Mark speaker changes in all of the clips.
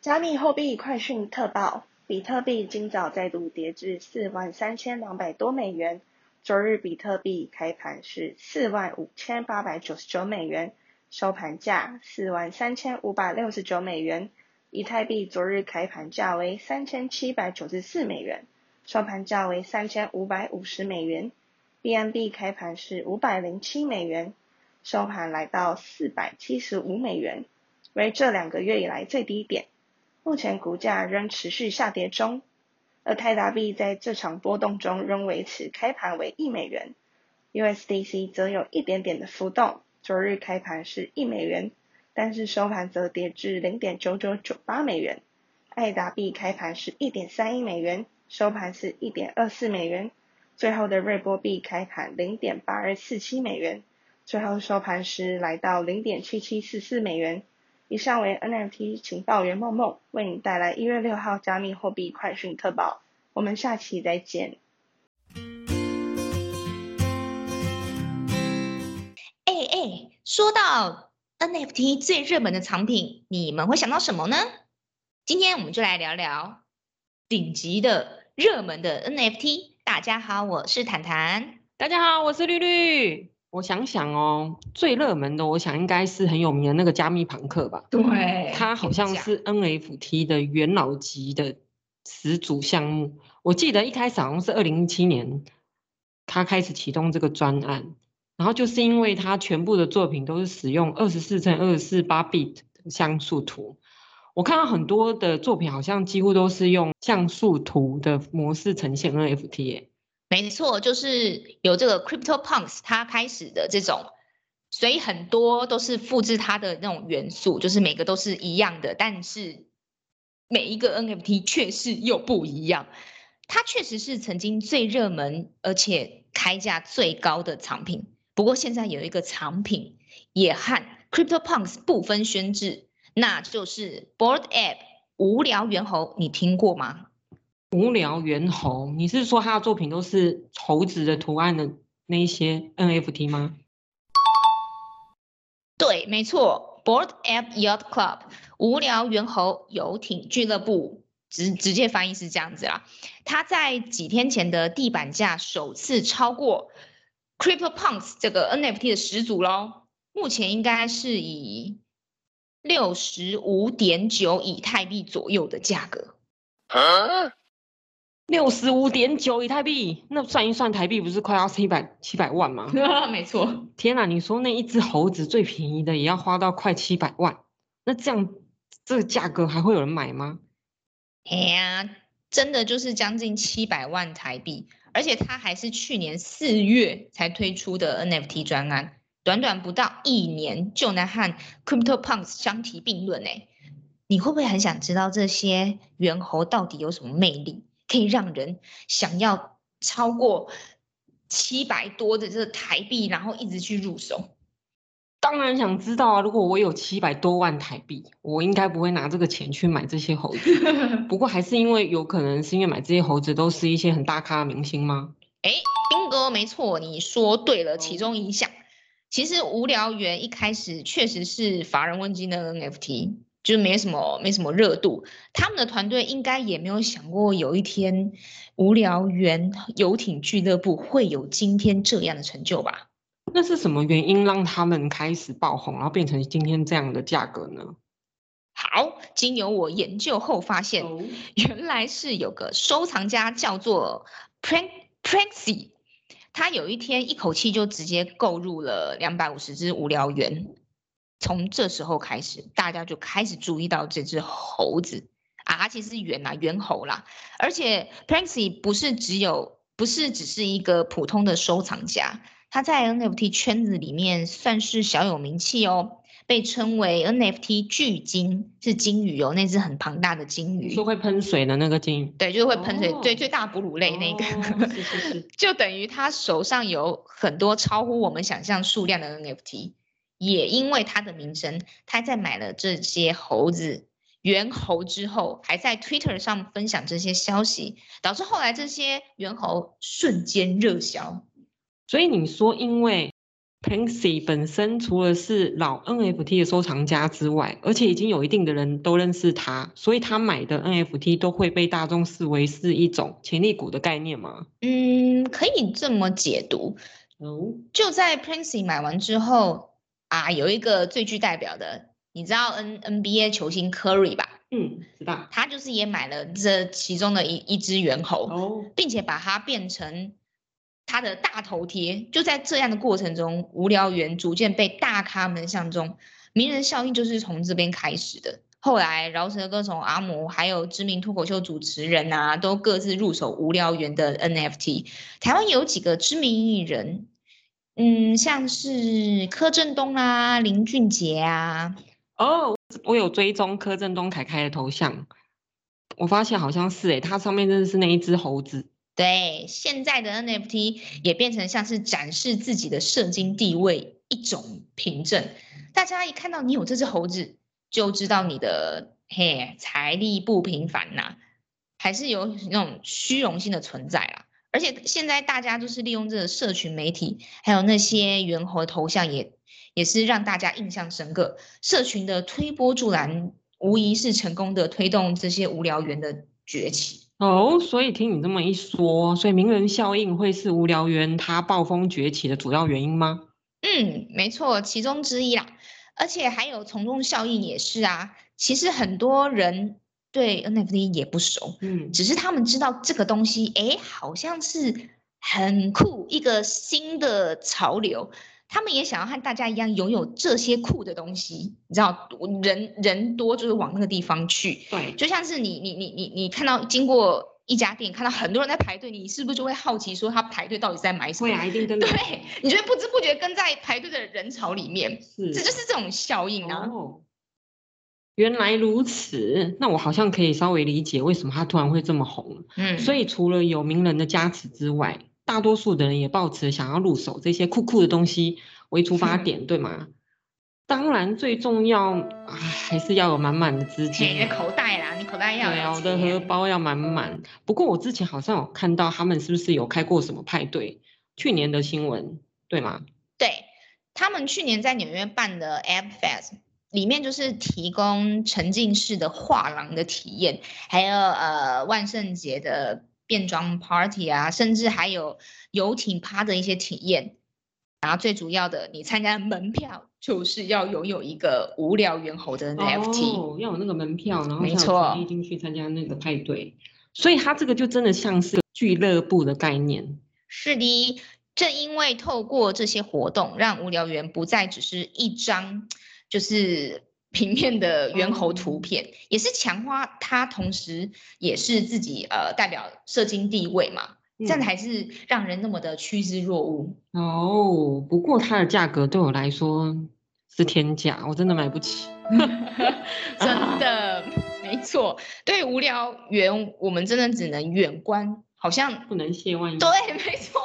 Speaker 1: 加密货币快讯特报：比特币今早再度跌至四万三千两百多美元。昨日比特币开盘是四万五千八百九十九美元，收盘价四万三千五百六十九美元。以太币昨日开盘价为三千七百九十四美元，收盘价为三千五百五十美元。BNB 开盘是五百零七美元，收盘来到四百七十五美元，为这两个月以来最低点。目前股价仍持续下跌中，而泰达币在这场波动中仍维持开盘为一美元，USDC 则有一点点的浮动，昨日开盘是一美元，但是收盘则跌至零点九九九八美元。爱达币开盘是一点三一美元，收盘是一点二四美元。最后的瑞波币开盘零点八二四七美元，最后收盘时来到零点七七四四美元。以上为 NFT 情报员梦梦为你带来一月六号加密货币快讯特报，我们下期再见。
Speaker 2: 哎哎，说到 NFT 最热门的藏品，你们会想到什么呢？今天我们就来聊聊顶级的热门的 NFT。大家好，我是坦坦。
Speaker 3: 大家好，我是绿绿。我想想哦，最热门的，我想应该是很有名的那个加密朋克吧？
Speaker 2: 对，
Speaker 3: 它好像是 NFT 的元老级的始祖项目。我记得一开始好像是二零一七年，他开始启动这个专案，然后就是因为他全部的作品都是使用二十四乘二十四八 bit 的像素图。我看到很多的作品好像几乎都是用像素图的模式呈现 NFT 耶。
Speaker 2: 没错，就是有这个 CryptoPunks 它开始的这种，所以很多都是复制它的那种元素，就是每个都是一样的，但是每一个 NFT 却是又不一样。它确实是曾经最热门而且开价最高的藏品。不过现在有一个藏品也和 CryptoPunks 不分轩制，那就是 Board App 无聊猿猴，你听过吗？
Speaker 3: 无聊猿猴，你是说他的作品都是猴子的图案的那一些 NFT 吗？
Speaker 2: 对，没错，Bored App Yacht Club 无聊猿猴游艇俱乐部，直直接翻译是这样子啦。他在几天前的地板价首次超过 CryptoPunks 这个 NFT 的始祖喽，目前应该是以六十五点九以太币左右的价格。
Speaker 3: 啊六十五点九以太币，那算一算台币不是快要七百七百万吗？
Speaker 2: 没错。
Speaker 3: 天哪，你说那一只猴子最便宜的也要花到快七百万，那这样这个价格还会有人买吗？
Speaker 2: 哎呀，真的就是将近七百万台币，而且它还是去年四月才推出的 NFT 专案，短短不到一年就能和 CryptoPunks 相提并论诶。你会不会很想知道这些猿猴到底有什么魅力？可以让人想要超过七百多的这个台币，然后一直去入手。
Speaker 3: 当然想知道啊！如果我有七百多万台币，我应该不会拿这个钱去买这些猴子。不过还是因为有可能是因为买这些猴子都是一些很大咖的明星吗？
Speaker 2: 哎，Bingo，没错，你说对了，其中一项。其实无聊猿一开始确实是乏人问津的 NFT。就没什么没什么热度，他们的团队应该也没有想过有一天无聊猿游艇俱乐部会有今天这样的成就吧？
Speaker 3: 那是什么原因让他们开始爆红，然后变成今天这样的价格呢？
Speaker 2: 好，经由我研究后发现，哦、原来是有个收藏家叫做 Prank Pranksy，他有一天一口气就直接购入了两百五十只无聊猿。从这时候开始，大家就开始注意到这只猴子啊，它其实是猿啊，猿猴啦。而且 Pranksy 不是只有，不是只是一个普通的收藏家，他在 NFT 圈子里面算是小有名气哦，被称为 NFT 巨鲸，是鲸鱼哦，那只很庞大的鲸鱼，
Speaker 3: 说会喷水的那个鲸
Speaker 2: 鱼，对，就是会喷水，对，最大哺乳类那个，
Speaker 3: 哦、是是是，
Speaker 2: 就等于他手上有很多超乎我们想象数量的 NFT。也因为他的名声，他在买了这些猴子猿猴之后，还在 Twitter 上分享这些消息，导致后来这些猿猴瞬间热销。
Speaker 3: 所以你说，因为 Plancksy 本身除了是老 NFT 的收藏家之外，而且已经有一定的人都认识他，所以他买的 NFT 都会被大众视为是一种潜力股的概念吗？
Speaker 2: 嗯，可以这么解读。
Speaker 3: 哦，
Speaker 2: 就在 Plancksy 买完之后啊，有一个最具代表的，你知道 N NBA 球星 Curry 吧？
Speaker 3: 嗯，知道。
Speaker 2: 他就是也买了这其中的一一只猿猴，
Speaker 3: 哦，
Speaker 2: 并且把它变成。他的大头贴就在这样的过程中，无聊猿逐渐被大咖们相中，名人效应就是从这边开始的。后来饶舌歌手阿姆，还有知名脱口秀主持人啊，都各自入手无聊猿的 NFT。台湾有几个知名艺人，嗯，像是柯震东啊、林俊杰啊。
Speaker 3: 哦，我有追踪柯震东凯凯的头像，我发现好像是诶，他上面真的是那一只猴子。
Speaker 2: 对，现在的 NFT 也变成像是展示自己的社经地位一种凭证。大家一看到你有这只猴子，就知道你的嘿财力不平凡呐、啊，还是有那种虚荣心的存在啦。而且现在大家都是利用这个社群媒体，还有那些猿猴的头像也，也也是让大家印象深刻。社群的推波助澜，无疑是成功的推动这些无聊猿的崛起。
Speaker 3: 哦，所以听你这么一说，所以名人效应会是无聊猿它暴风崛起的主要原因吗？
Speaker 2: 嗯，没错，其中之一啦。而且还有从众效应也是啊。其实很多人对 NFT 也不熟，嗯，只是他们知道这个东西，诶，好像是很酷，一个新的潮流。他们也想要和大家一样拥有这些酷的东西，你知道，人人多就是往那个地方去。
Speaker 3: 对，
Speaker 2: 就像是你你你你你看到经过一家店，看到很多人在排队，你是不是就会好奇说他排队到底在买什么？
Speaker 3: 会啊，一定跟。
Speaker 2: 对，你就会不知不觉跟在排队的人潮里面，
Speaker 3: 是，
Speaker 2: 这就是这种效应啊。
Speaker 3: 哦，原来如此，那我好像可以稍微理解为什么他突然会这么红。嗯，所以除了有名人的加持之外。大多数的人也抱持想要入手这些酷酷的东西为出发点，对吗？当然，最重要还是要有满满的资金。
Speaker 2: 你的口袋啦，你口袋要有。
Speaker 3: 对，我的荷包要满满。不过我之前好像有看到他们是不是有开过什么派对？去年的新闻，对吗？
Speaker 2: 对，他们去年在纽约办的 App Fest 里面就是提供沉浸式的画廊的体验，还有呃万圣节的。变装 party 啊，甚至还有游艇趴的一些体验，然后最主要的，你参加的门票就是要拥有一个无聊猿猴的 NFT，
Speaker 3: 哦，要有那个门票，然后才可以进去参加那个派对。所以它这个就真的像是俱乐部的概念。
Speaker 2: 是的，正因为透过这些活动，让无聊猿不再只是一张，就是。平面的猿猴图片、嗯、也是强化它，同时也是自己呃代表社经地位嘛，嗯、这样还是让人那么的趋之若鹜
Speaker 3: 哦。不过它的价格对我来说是天价，我真的买不起。
Speaker 2: 真的，没错。对无聊猿，我们真的只能远观，好像
Speaker 3: 不能亵玩。
Speaker 2: 对，没错。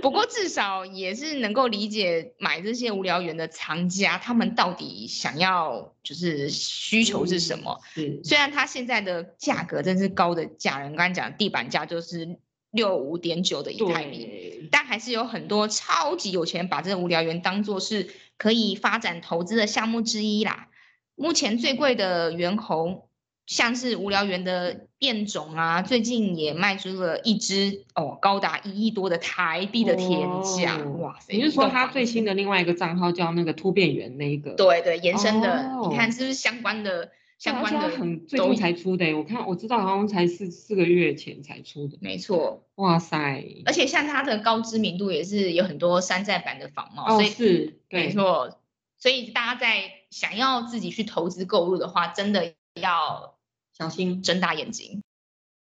Speaker 2: 不过至少也是能够理解买这些无聊猿的藏家，他们到底想要就是需求是什么？
Speaker 3: 嗯、
Speaker 2: 虽然它现在的价格真是高的价，人刚才讲地板价就是六五点九的一泰米，但还是有很多超级有钱把这个无聊猿当做是可以发展投资的项目之一啦。目前最贵的猿猴。像是无聊猿的变种啊，最近也卖出了一只哦，高达一亿多的台币的天价，哦、哇塞！
Speaker 3: 你是说他最新的另外一个账号叫那个突变猿那一个？
Speaker 2: 对对，延伸的，哦、你看是不是相关的？相关的
Speaker 3: 很最近才出的，我看我知道好像才四四个月前才出的。
Speaker 2: 没错，
Speaker 3: 哇塞！
Speaker 2: 而且像它的高知名度也是有很多山寨版的仿冒，
Speaker 3: 哦、
Speaker 2: 所以
Speaker 3: 是，
Speaker 2: 没错。所以大家在想要自己去投资购入的话，真的要。
Speaker 3: 小心，
Speaker 2: 睁大眼睛。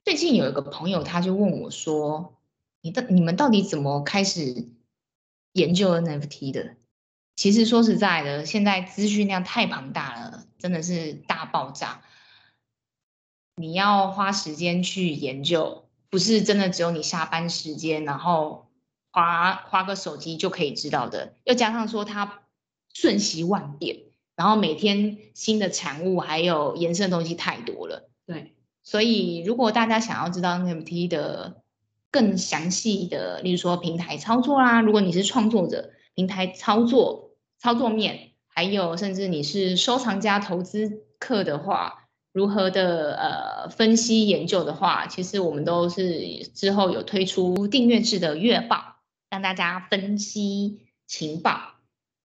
Speaker 2: 最近有一个朋友，他就问我说：“你到你们到底怎么开始研究 NFT 的？”其实说实在的，现在资讯量太庞大了，真的是大爆炸。你要花时间去研究，不是真的只有你下班时间，然后花花个手机就可以知道的。又加上说它瞬息万变。然后每天新的产物还有延伸的东西太多了，
Speaker 3: 对，
Speaker 2: 所以如果大家想要知道 NFT 的更详细的，例如说平台操作啦，如果你是创作者，平台操作操作面，还有甚至你是收藏家投资客的话，如何的呃分析研究的话，其实我们都是之后有推出订阅制的月报，让大家分析情报，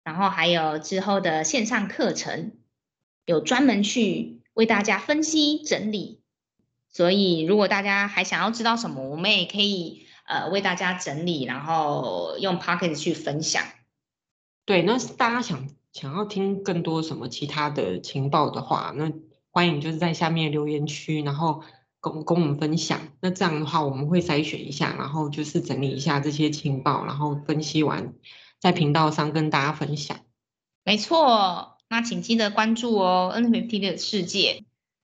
Speaker 2: 然后还有之后的线上课程，有专门去为大家分析整理。所以，如果大家还想要知道什么，我们也可以呃为大家整理，然后用 Podcast 去分享。
Speaker 3: 对，那大家想想要听更多什么其他的情报的话，那欢迎就是在下面留言区，然后跟跟我们分享。那这样的话，我们会筛选一下，然后就是整理一下这些情报，然后分析完在频道上跟大家分享。
Speaker 2: 没错，那请记得关注哦，NFT 的世界。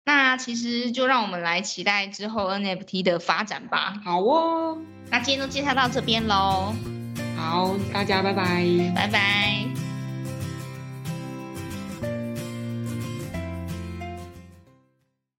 Speaker 2: 那其实就让我们来期待之后 NFT 的发展吧。
Speaker 3: 好哦，
Speaker 2: 那今天就介绍到这边喽。
Speaker 3: 好，大家拜拜，
Speaker 2: 拜拜。